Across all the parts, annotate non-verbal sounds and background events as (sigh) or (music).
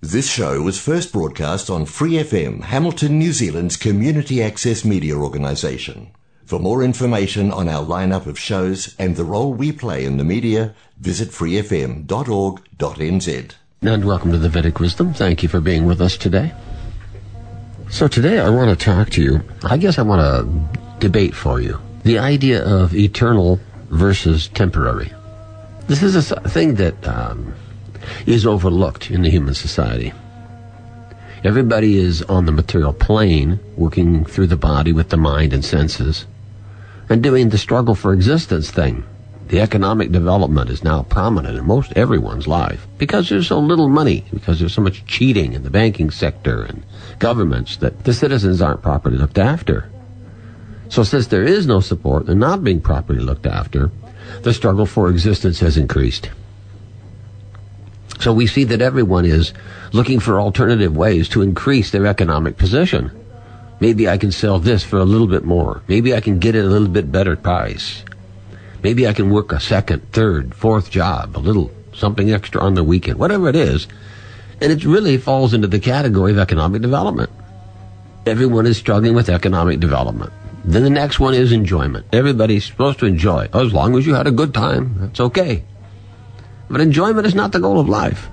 This show was first broadcast on Free FM, Hamilton, New Zealand's community access media organisation. For more information on our lineup of shows and the role we play in the media, visit freefm.org.nz. And welcome to the Vedic Wisdom. Thank you for being with us today. So today I want to talk to you. I guess I want to debate for you the idea of eternal versus temporary. This is a thing that um, is overlooked in the human society. Everybody is on the material plane, working through the body with the mind and senses, and doing the struggle for existence thing. The economic development is now prominent in most everyone's life because there's so little money, because there's so much cheating in the banking sector and governments that the citizens aren't properly looked after. So since there is no support, they're not being properly looked after, the struggle for existence has increased. So we see that everyone is looking for alternative ways to increase their economic position. Maybe I can sell this for a little bit more. Maybe I can get it a little bit better price. Maybe I can work a second, third, fourth job, a little something extra on the weekend, whatever it is. And it really falls into the category of economic development. Everyone is struggling with economic development. Then the next one is enjoyment. Everybody's supposed to enjoy. As long as you had a good time, that's okay. But enjoyment is not the goal of life.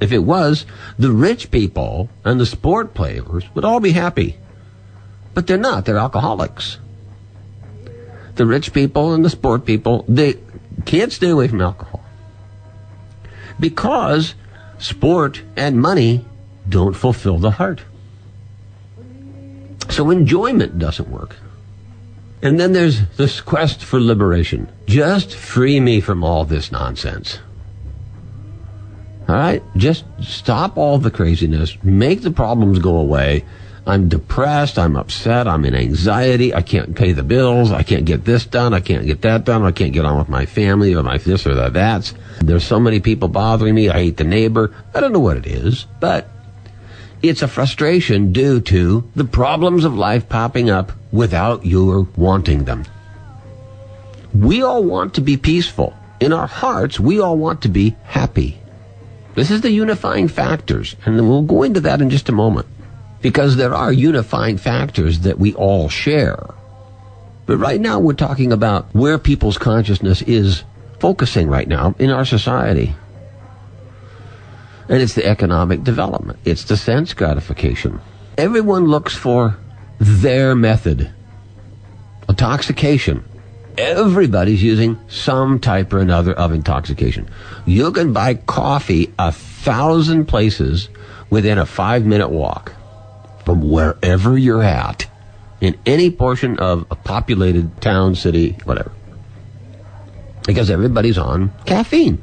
If it was, the rich people and the sport players would all be happy. But they're not. They're alcoholics. The rich people and the sport people, they can't stay away from alcohol. Because sport and money don't fulfill the heart. So enjoyment doesn't work. And then there's this quest for liberation. Just free me from all this nonsense. All right? Just stop all the craziness. Make the problems go away. I'm depressed. I'm upset. I'm in anxiety. I can't pay the bills. I can't get this done. I can't get that done. I can't get on with my family or my this or that. There's so many people bothering me. I hate the neighbor. I don't know what it is, but it's a frustration due to the problems of life popping up without your wanting them. We all want to be peaceful. In our hearts, we all want to be happy. This is the unifying factors, and we'll go into that in just a moment. Because there are unifying factors that we all share. But right now we're talking about where people's consciousness is focusing right now in our society. And it's the economic development. It's the sense gratification. Everyone looks for their method. Intoxication. Everybody's using some type or another of intoxication. You can buy coffee a thousand places within a five minute walk from wherever you're at in any portion of a populated town, city, whatever. Because everybody's on caffeine.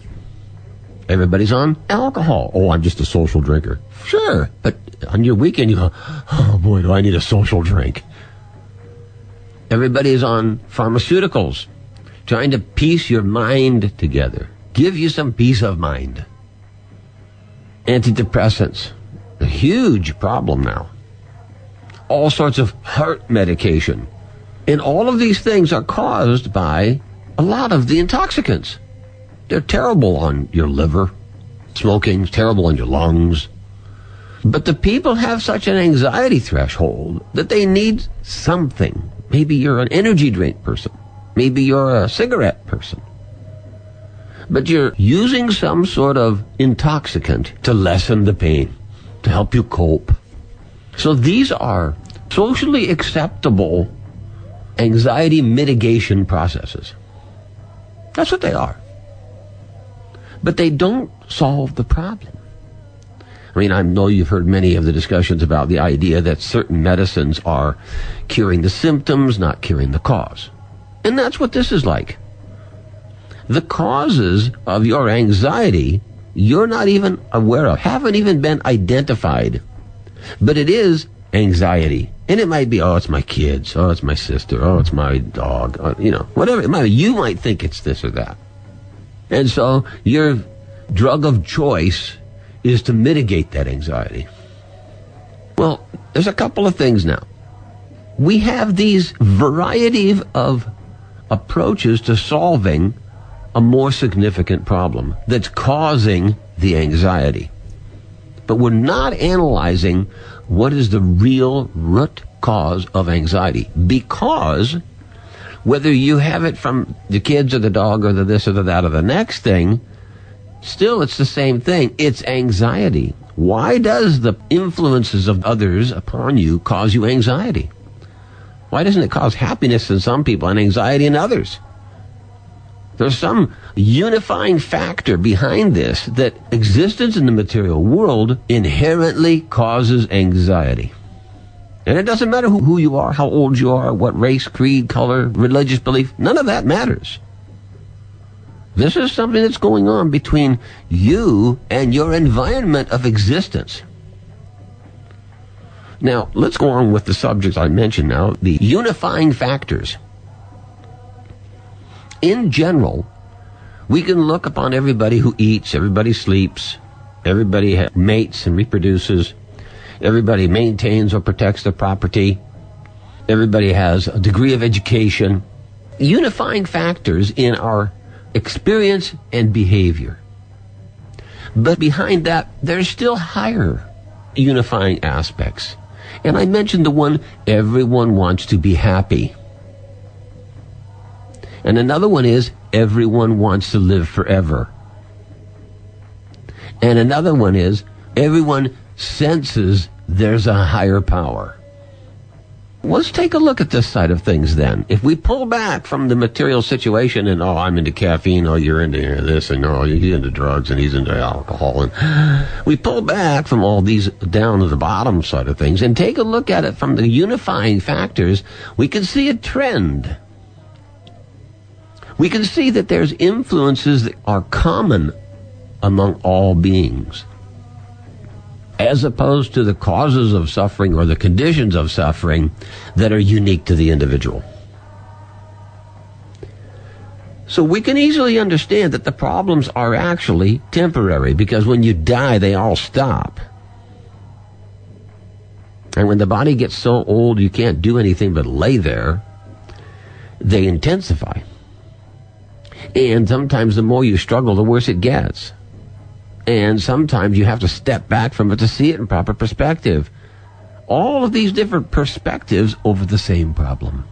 Everybody's on alcohol. Oh, oh, I'm just a social drinker. Sure, but on your weekend you go, oh boy, do I need a social drink. Everybody is on pharmaceuticals, trying to piece your mind together, give you some peace of mind. Antidepressants, a huge problem now. All sorts of heart medication. And all of these things are caused by a lot of the intoxicants. They're terrible on your liver. Smoking's terrible on your lungs. But the people have such an anxiety threshold that they need something. Maybe you're an energy drink person. Maybe you're a cigarette person. But you're using some sort of intoxicant to lessen the pain, to help you cope. So these are socially acceptable anxiety mitigation processes. That's what they are but they don't solve the problem. I mean, I know you've heard many of the discussions about the idea that certain medicines are curing the symptoms, not curing the cause. And that's what this is like. The causes of your anxiety, you're not even aware of, haven't even been identified. But it is anxiety. And it might be, oh, it's my kids. Oh, it's my sister. Oh, it's my dog. Oh, you know, whatever it might be. You might think it's this or that. And so your drug of choice is to mitigate that anxiety. Well, there's a couple of things now. We have these variety of approaches to solving a more significant problem that's causing the anxiety. But we're not analyzing what is the real root cause of anxiety because whether you have it from the kids or the dog or the this or the that or the next thing, still it's the same thing. It's anxiety. Why does the influences of others upon you cause you anxiety? Why doesn't it cause happiness in some people and anxiety in others? There's some unifying factor behind this that existence in the material world inherently causes anxiety. And it doesn't matter who, who you are, how old you are, what race, creed, color, religious belief, none of that matters. This is something that's going on between you and your environment of existence. Now, let's go on with the subjects I mentioned now, the unifying factors. In general, we can look upon everybody who eats, everybody sleeps, everybody mates and reproduces, everybody maintains or protects their property, everybody has a degree of education. Unifying factors in our experience and behavior. But behind that, there's still higher unifying aspects. And I mentioned the one everyone wants to be happy. And another one is everyone wants to live forever. And another one is everyone senses there's a higher power. Let's take a look at this side of things then. If we pull back from the material situation and, oh, I'm into caffeine, oh, you're into this, and oh, he's into drugs, and he's into alcohol, and we pull back from all these down to the bottom side of things and take a look at it from the unifying factors, we can see a trend. We can see that there's influences that are common among all beings as opposed to the causes of suffering or the conditions of suffering that are unique to the individual. So we can easily understand that the problems are actually temporary because when you die, they all stop. And when the body gets so old you can't do anything but lay there, they intensify. And sometimes the more you struggle, the worse it gets. And sometimes you have to step back from it to see it in proper perspective. All of these different perspectives over the same problem.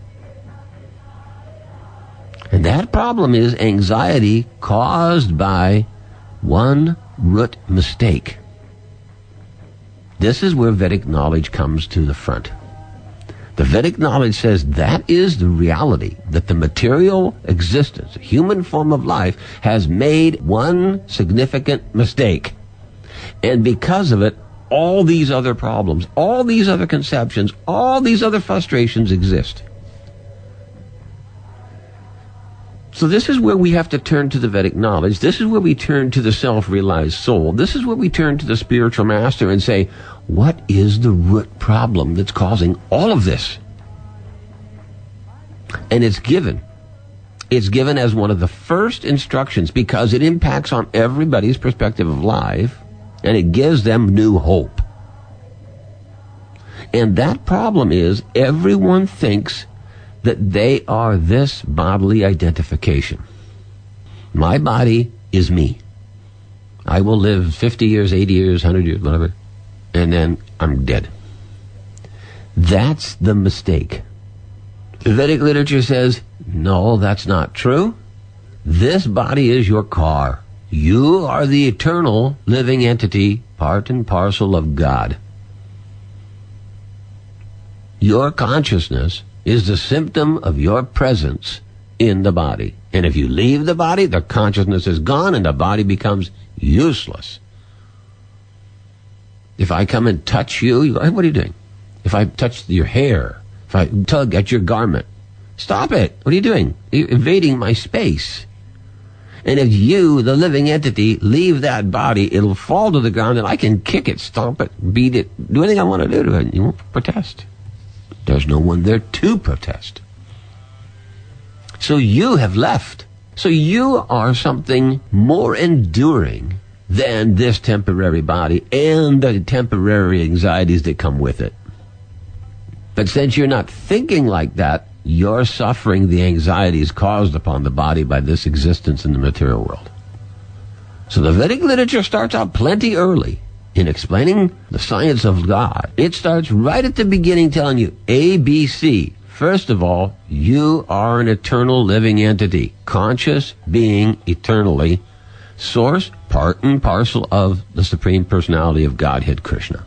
And that problem is anxiety caused by one root mistake. This is where Vedic knowledge comes to the front. The Vedic knowledge says that is the reality, that the material existence, human form of life, has made one significant mistake. And because of it, all these other problems, all these other conceptions, all these other frustrations exist. So this is where we have to turn to the Vedic knowledge. This is where we turn to the self-realized soul. This is where we turn to the spiritual master and say, what is the root problem that's causing all of this? And it's given. It's given as one of the first instructions because it impacts on everybody's perspective of life and it gives them new hope. And that problem is everyone thinks that they are this bodily identification. My body is me. I will live 50 years, 80 years, 100 years, whatever and then I'm dead. That's the mistake. The Vedic literature says, no, that's not true. This body is your car. You are the eternal living entity, part and parcel of God. Your consciousness is the symptom of your presence in the body. And if you leave the body, the consciousness is gone and the body becomes useless. If I come and touch you, you go, what are you doing? If I touch your hair, if I tug at your garment, stop it. What are you doing? You're invading my space. And if you, the living entity, leave that body, it'll fall to the ground and I can kick it, stomp it, beat it, do anything I want to do to it. You won't protest. There's no one there to protest. So you have left. So you are something more enduring than this temporary body and the temporary anxieties that come with it. But since you're not thinking like that, you're suffering the anxieties caused upon the body by this existence in the material world. So the Vedic literature starts out plenty early in explaining the science of God, it starts right at the beginning telling you ABC. First of all, you are an eternal living entity, conscious being eternally, source, part and parcel of the Supreme Personality of Godhead Krishna.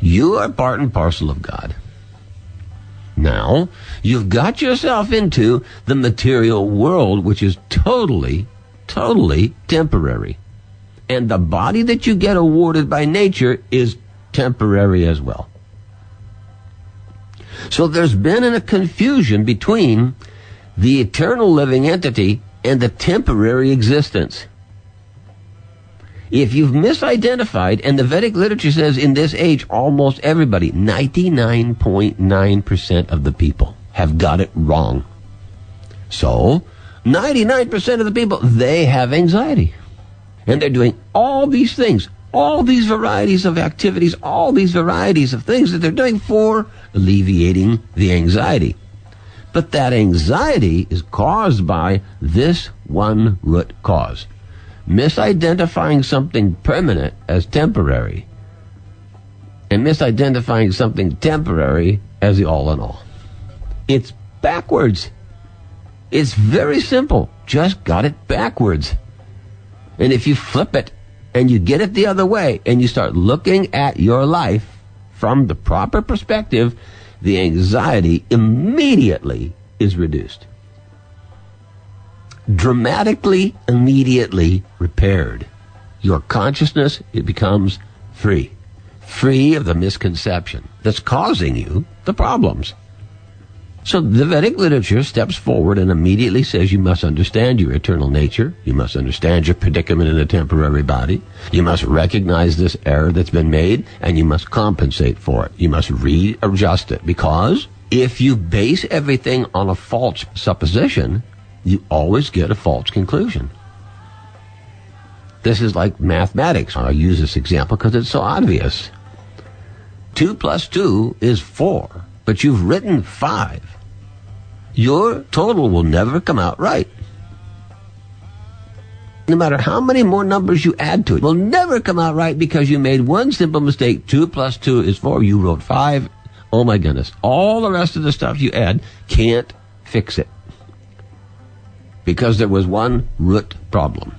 You are part and parcel of God. Now, you've got yourself into the material world, which is totally, totally temporary. And the body that you get awarded by nature is temporary as well. So there's been a confusion between the eternal living entity and the temporary existence. If you've misidentified, and the Vedic literature says in this age, almost everybody, 99.9% of the people have got it wrong. So, 99% of the people, they have anxiety. And they're doing all these things, all these varieties of activities, all these varieties of things that they're doing for alleviating the anxiety. But that anxiety is caused by this one root cause misidentifying something permanent as temporary and misidentifying something temporary as the all in all. It's backwards. It's very simple. Just got it backwards. And if you flip it and you get it the other way and you start looking at your life from the proper perspective, the anxiety immediately is reduced dramatically, immediately repaired. Your consciousness, it becomes free. Free of the misconception that's causing you the problems. So the Vedic literature steps forward and immediately says you must understand your eternal nature. You must understand your predicament in a temporary body. You must recognize this error that's been made and you must compensate for it. You must readjust it because if you base everything on a false supposition, you always get a false conclusion. This is like mathematics. I use this example because it's so obvious. 2 plus 2 is 4, but you've written 5. Your total will never come out right. No matter how many more numbers you add to it, will never come out right because you made one simple mistake. 2 plus 2 is 4. You wrote 5. Oh my goodness. All the rest of the stuff you add can't fix it because there was one root problem.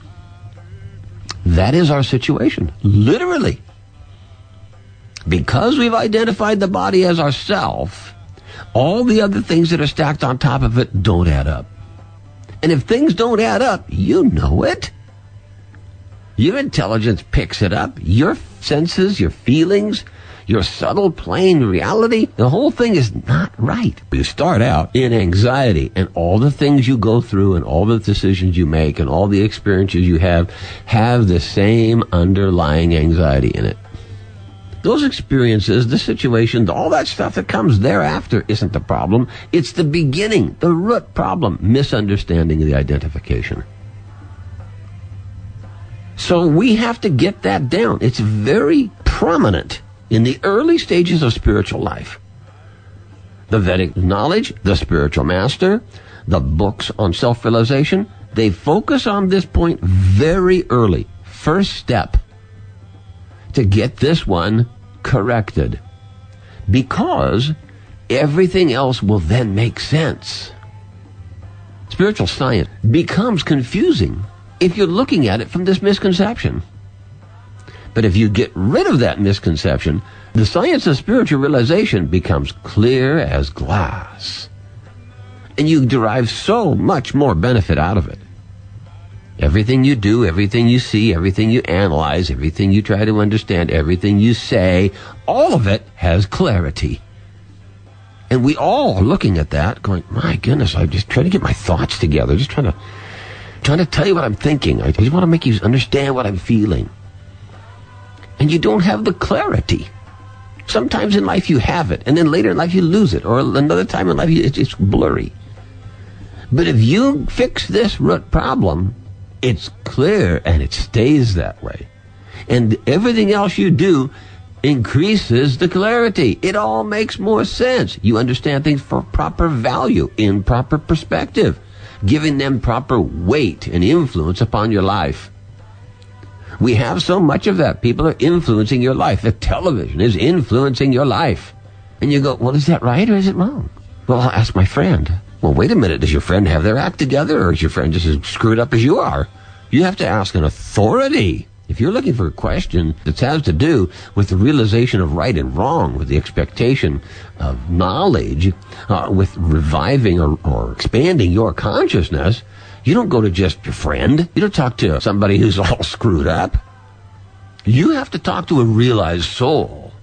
That is our situation, literally. Because we've identified the body as ourself, all the other things that are stacked on top of it don't add up. And if things don't add up, you know it. Your intelligence picks it up. Your senses, your feelings, your subtle plane reality, the whole thing is not right. You start out in anxiety and all the things you go through and all the decisions you make and all the experiences you have have the same underlying anxiety in it. Those experiences, the situation, all that stuff that comes thereafter isn't the problem. It's the beginning, the root problem, misunderstanding the identification. So we have to get that down. It's very prominent in the early stages of spiritual life. The Vedic knowledge, the spiritual master, the books on self-realization, they focus on this point very early. First step to get this one corrected. Because everything else will then make sense. Spiritual science becomes confusing if you're looking at it from this misconception. But if you get rid of that misconception, the science of spiritual realization becomes clear as glass. And you derive so much more benefit out of it. Everything you do, everything you see, everything you analyze, everything you try to understand, everything you say, all of it has clarity. And we all are looking at that going, my goodness, I'm just trying to get my thoughts together, just trying to, trying to tell you what I'm thinking. I just want to make you understand what I'm feeling and you don't have the clarity. Sometimes in life you have it, and then later in life you lose it, or another time in life it's blurry. But if you fix this root problem, it's clear and it stays that way. And everything else you do increases the clarity. It all makes more sense. You understand things for proper value, in proper perspective, giving them proper weight and influence upon your life We have so much of that. People are influencing your life. The television is influencing your life. And you go, well, is that right or is it wrong? Well, I'll ask my friend. Well, wait a minute. Does your friend have their act together or is your friend just as screwed up as you are? You have to ask an authority. If you're looking for a question that has to do with the realization of right and wrong, with the expectation of knowledge, uh, with reviving or, or expanding your consciousness, you don't go to just your friend. You don't talk to somebody who's (laughs) all screwed up. You have to talk to a realized soul.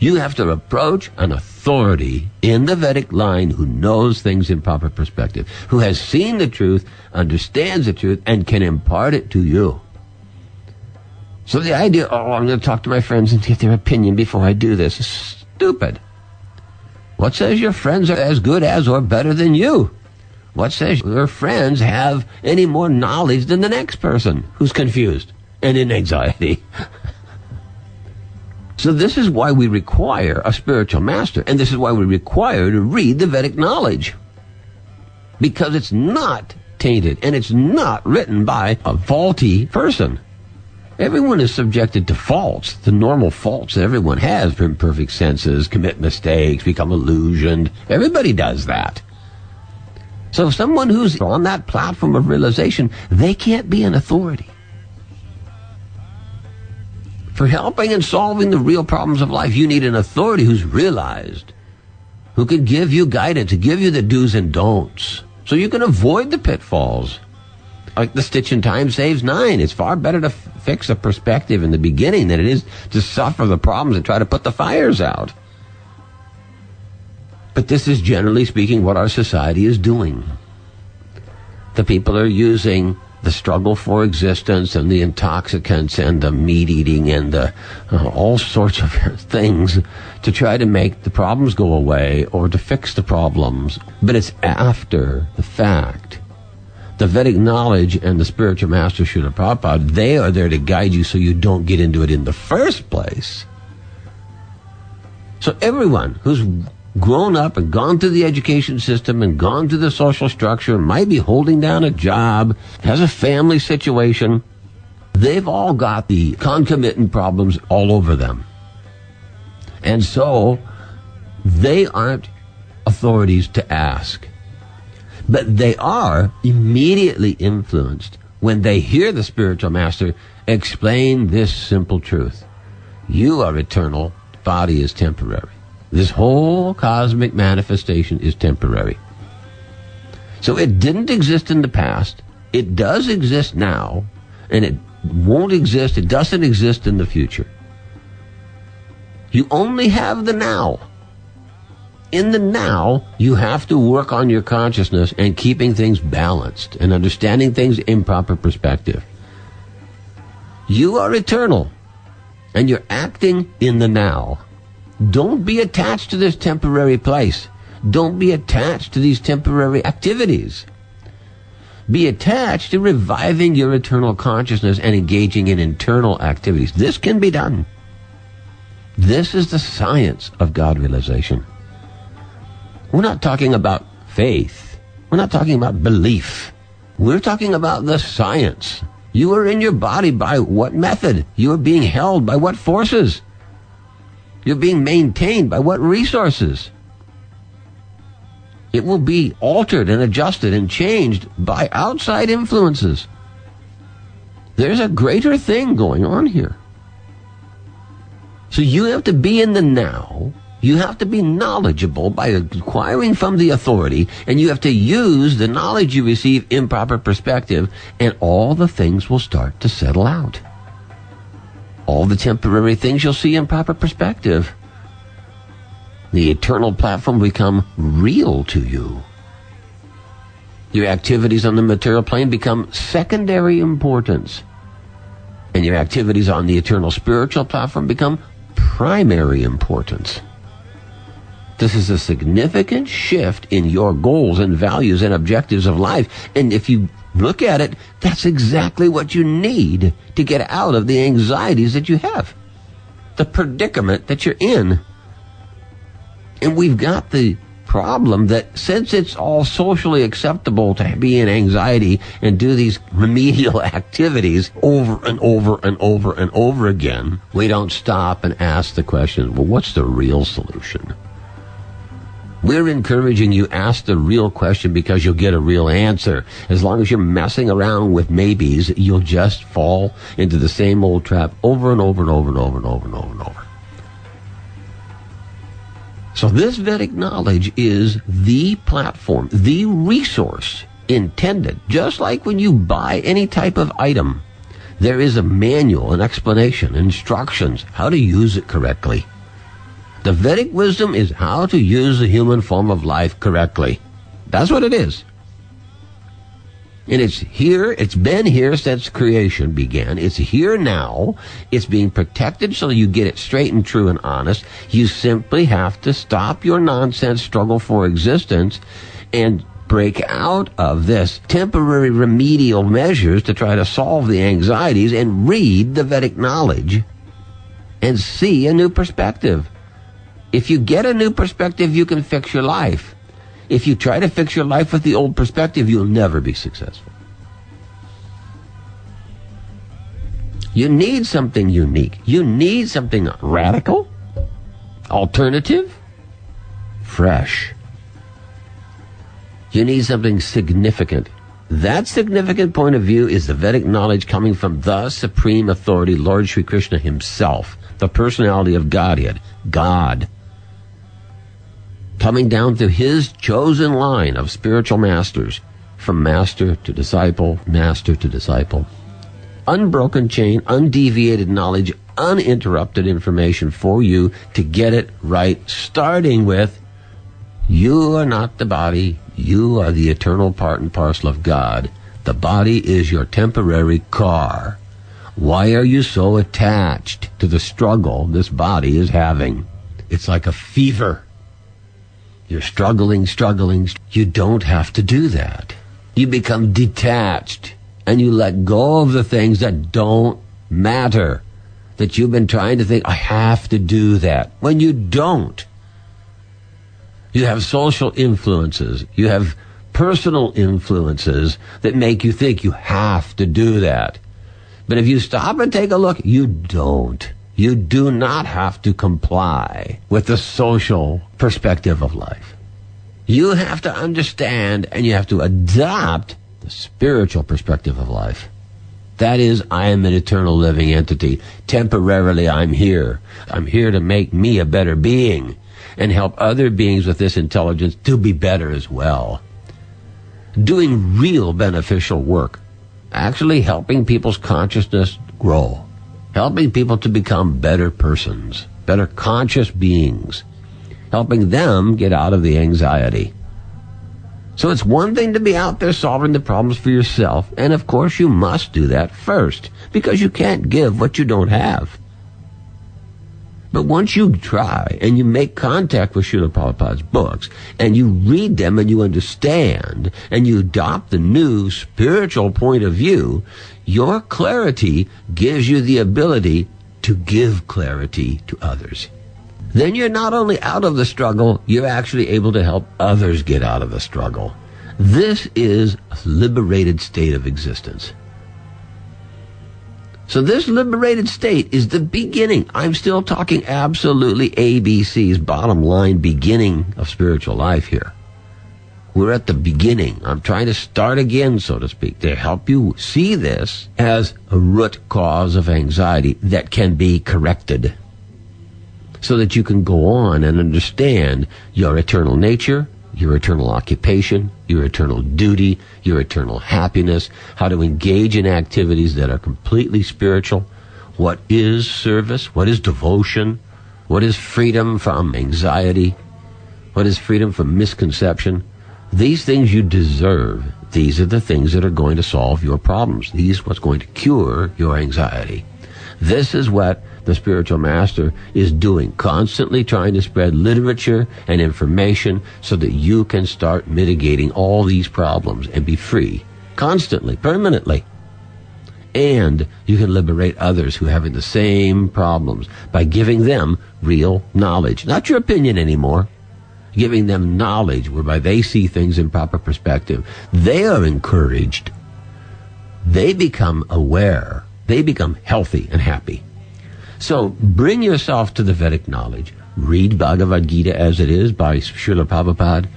You have to approach an authority in the Vedic line who knows things in proper perspective, who has seen the truth, understands the truth, and can impart it to you. So the idea, oh, I'm going to talk to my friends and get their opinion before I do this is stupid. What says your friends are as good as or better than you? What says your friends have any more knowledge than the next person who's confused and in anxiety? (laughs) so this is why we require a spiritual master, and this is why we require to read the Vedic knowledge. Because it's not tainted and it's not written by a faulty person. Everyone is subjected to faults, the normal faults that everyone has, imperfect senses, commit mistakes, become illusioned. Everybody does that. So someone who's on that platform of realization, they can't be an authority. For helping and solving the real problems of life, you need an authority who's realized, who can give you guidance, to give you the do's and don'ts, so you can avoid the pitfalls like the stitch in time saves nine. It's far better to f- fix a perspective in the beginning than it is to suffer the problems and try to put the fires out. But this is generally speaking what our society is doing. The people are using the struggle for existence and the intoxicants and the meat eating and the, uh, all sorts of (laughs) things to try to make the problems go away or to fix the problems. But it's after the fact the Vedic knowledge and the spiritual master Srila Prabhupada, they are there to guide you so you don't get into it in the first place. So everyone who's grown up and gone through the education system and gone through the social structure, might be holding down a job, has a family situation, they've all got the concomitant problems all over them. And so they aren't authorities to ask. But they are immediately influenced when they hear the spiritual master explain this simple truth. You are eternal, body is temporary. This whole cosmic manifestation is temporary. So it didn't exist in the past, it does exist now, and it won't exist, it doesn't exist in the future. You only have the now in the now, you have to work on your consciousness and keeping things balanced and understanding things in proper perspective. You are eternal and you're acting in the now. Don't be attached to this temporary place. Don't be attached to these temporary activities. Be attached to reviving your eternal consciousness and engaging in internal activities. This can be done. This is the science of God realization. We're not talking about faith. We're not talking about belief. We're talking about the science. You are in your body by what method? You are being held by what forces? You're being maintained by what resources? It will be altered and adjusted and changed by outside influences. There's a greater thing going on here. So you have to be in the now you have to be knowledgeable by acquiring from the authority, and you have to use the knowledge you receive in proper perspective, and all the things will start to settle out. All the temporary things you'll see in proper perspective. The eternal platform become real to you. Your activities on the material plane become secondary importance. And your activities on the eternal spiritual platform become primary importance. This is a significant shift in your goals and values and objectives of life. And if you look at it, that's exactly what you need to get out of the anxieties that you have, the predicament that you're in. And we've got the problem that since it's all socially acceptable to be in anxiety and do these (laughs) remedial activities over and over and over and over again, we don't stop and ask the question, well, what's the real solution? We're encouraging you ask the real question because you'll get a real answer. As long as you're messing around with maybes, you'll just fall into the same old trap over and over and over and over and over and over and over. So this Vedic knowledge is the platform, the resource intended, just like when you buy any type of item. There is a manual, an explanation, instructions, how to use it correctly. The Vedic wisdom is how to use the human form of life correctly. That's what it is. And it's here, it's been here since creation began. It's here now. It's being protected so you get it straight and true and honest. You simply have to stop your nonsense struggle for existence and break out of this temporary remedial measures to try to solve the anxieties and read the Vedic knowledge and see a new perspective. If you get a new perspective, you can fix your life. If you try to fix your life with the old perspective, you'll never be successful. You need something unique. You need something radical, alternative, fresh. You need something significant. That significant point of view is the Vedic knowledge coming from the supreme authority, Lord Sri Krishna himself, the personality of Godhead, God coming down through his chosen line of spiritual masters, from master to disciple, master to disciple. Unbroken chain, undeviated knowledge, uninterrupted information for you to get it right, starting with you are not the body, you are the eternal part and parcel of God. The body is your temporary car. Why are you so attached to the struggle this body is having? It's like a fever. You're struggling, struggling. You don't have to do that. You become detached and you let go of the things that don't matter. That you've been trying to think, I have to do that. When you don't. You have social influences. You have personal influences that make you think you have to do that. But if you stop and take a look, you don't. You do not have to comply with the social perspective of life. You have to understand and you have to adopt the spiritual perspective of life. That is, I am an eternal living entity. Temporarily, I'm here. I'm here to make me a better being and help other beings with this intelligence to be better as well. Doing real beneficial work. Actually helping people's consciousness grow helping people to become better persons, better conscious beings, helping them get out of the anxiety. So it's one thing to be out there solving the problems for yourself, and of course you must do that first, because you can't give what you don't have. But once you try and you make contact with Srila Prabhupada's books and you read them and you understand and you adopt the new spiritual point of view, your clarity gives you the ability to give clarity to others. Then you're not only out of the struggle, you're actually able to help others get out of the struggle. This is a liberated state of existence. So this liberated state is the beginning. I'm still talking absolutely ABC's bottom line beginning of spiritual life here. We're at the beginning. I'm trying to start again, so to speak, to help you see this as a root cause of anxiety that can be corrected so that you can go on and understand your eternal nature, your eternal occupation, your eternal duty, your eternal happiness, how to engage in activities that are completely spiritual. What is service? What is devotion? What is freedom from anxiety? What is freedom from misconception? These things you deserve. These are the things that are going to solve your problems. These what's going to cure your anxiety. This is what the spiritual master is doing, constantly trying to spread literature and information so that you can start mitigating all these problems and be free, constantly, permanently. And you can liberate others who are having the same problems by giving them real knowledge. Not your opinion anymore. giving them knowledge whereby they see things in proper perspective, they are encouraged. They become aware. They become healthy and happy. So bring yourself to the Vedic knowledge. Read Bhagavad Gita as it is by Srila Prabhupada.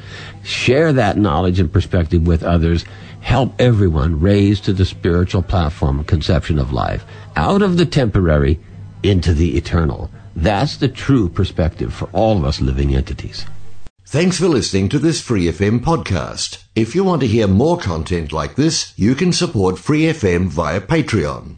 Share that knowledge and perspective with others. Help everyone raise to the spiritual platform conception of life. Out of the temporary into the eternal. That's the true perspective for all of us living entities. Thanks for listening to this Free FM podcast. If you want to hear more content like this, you can support Free FM via Patreon.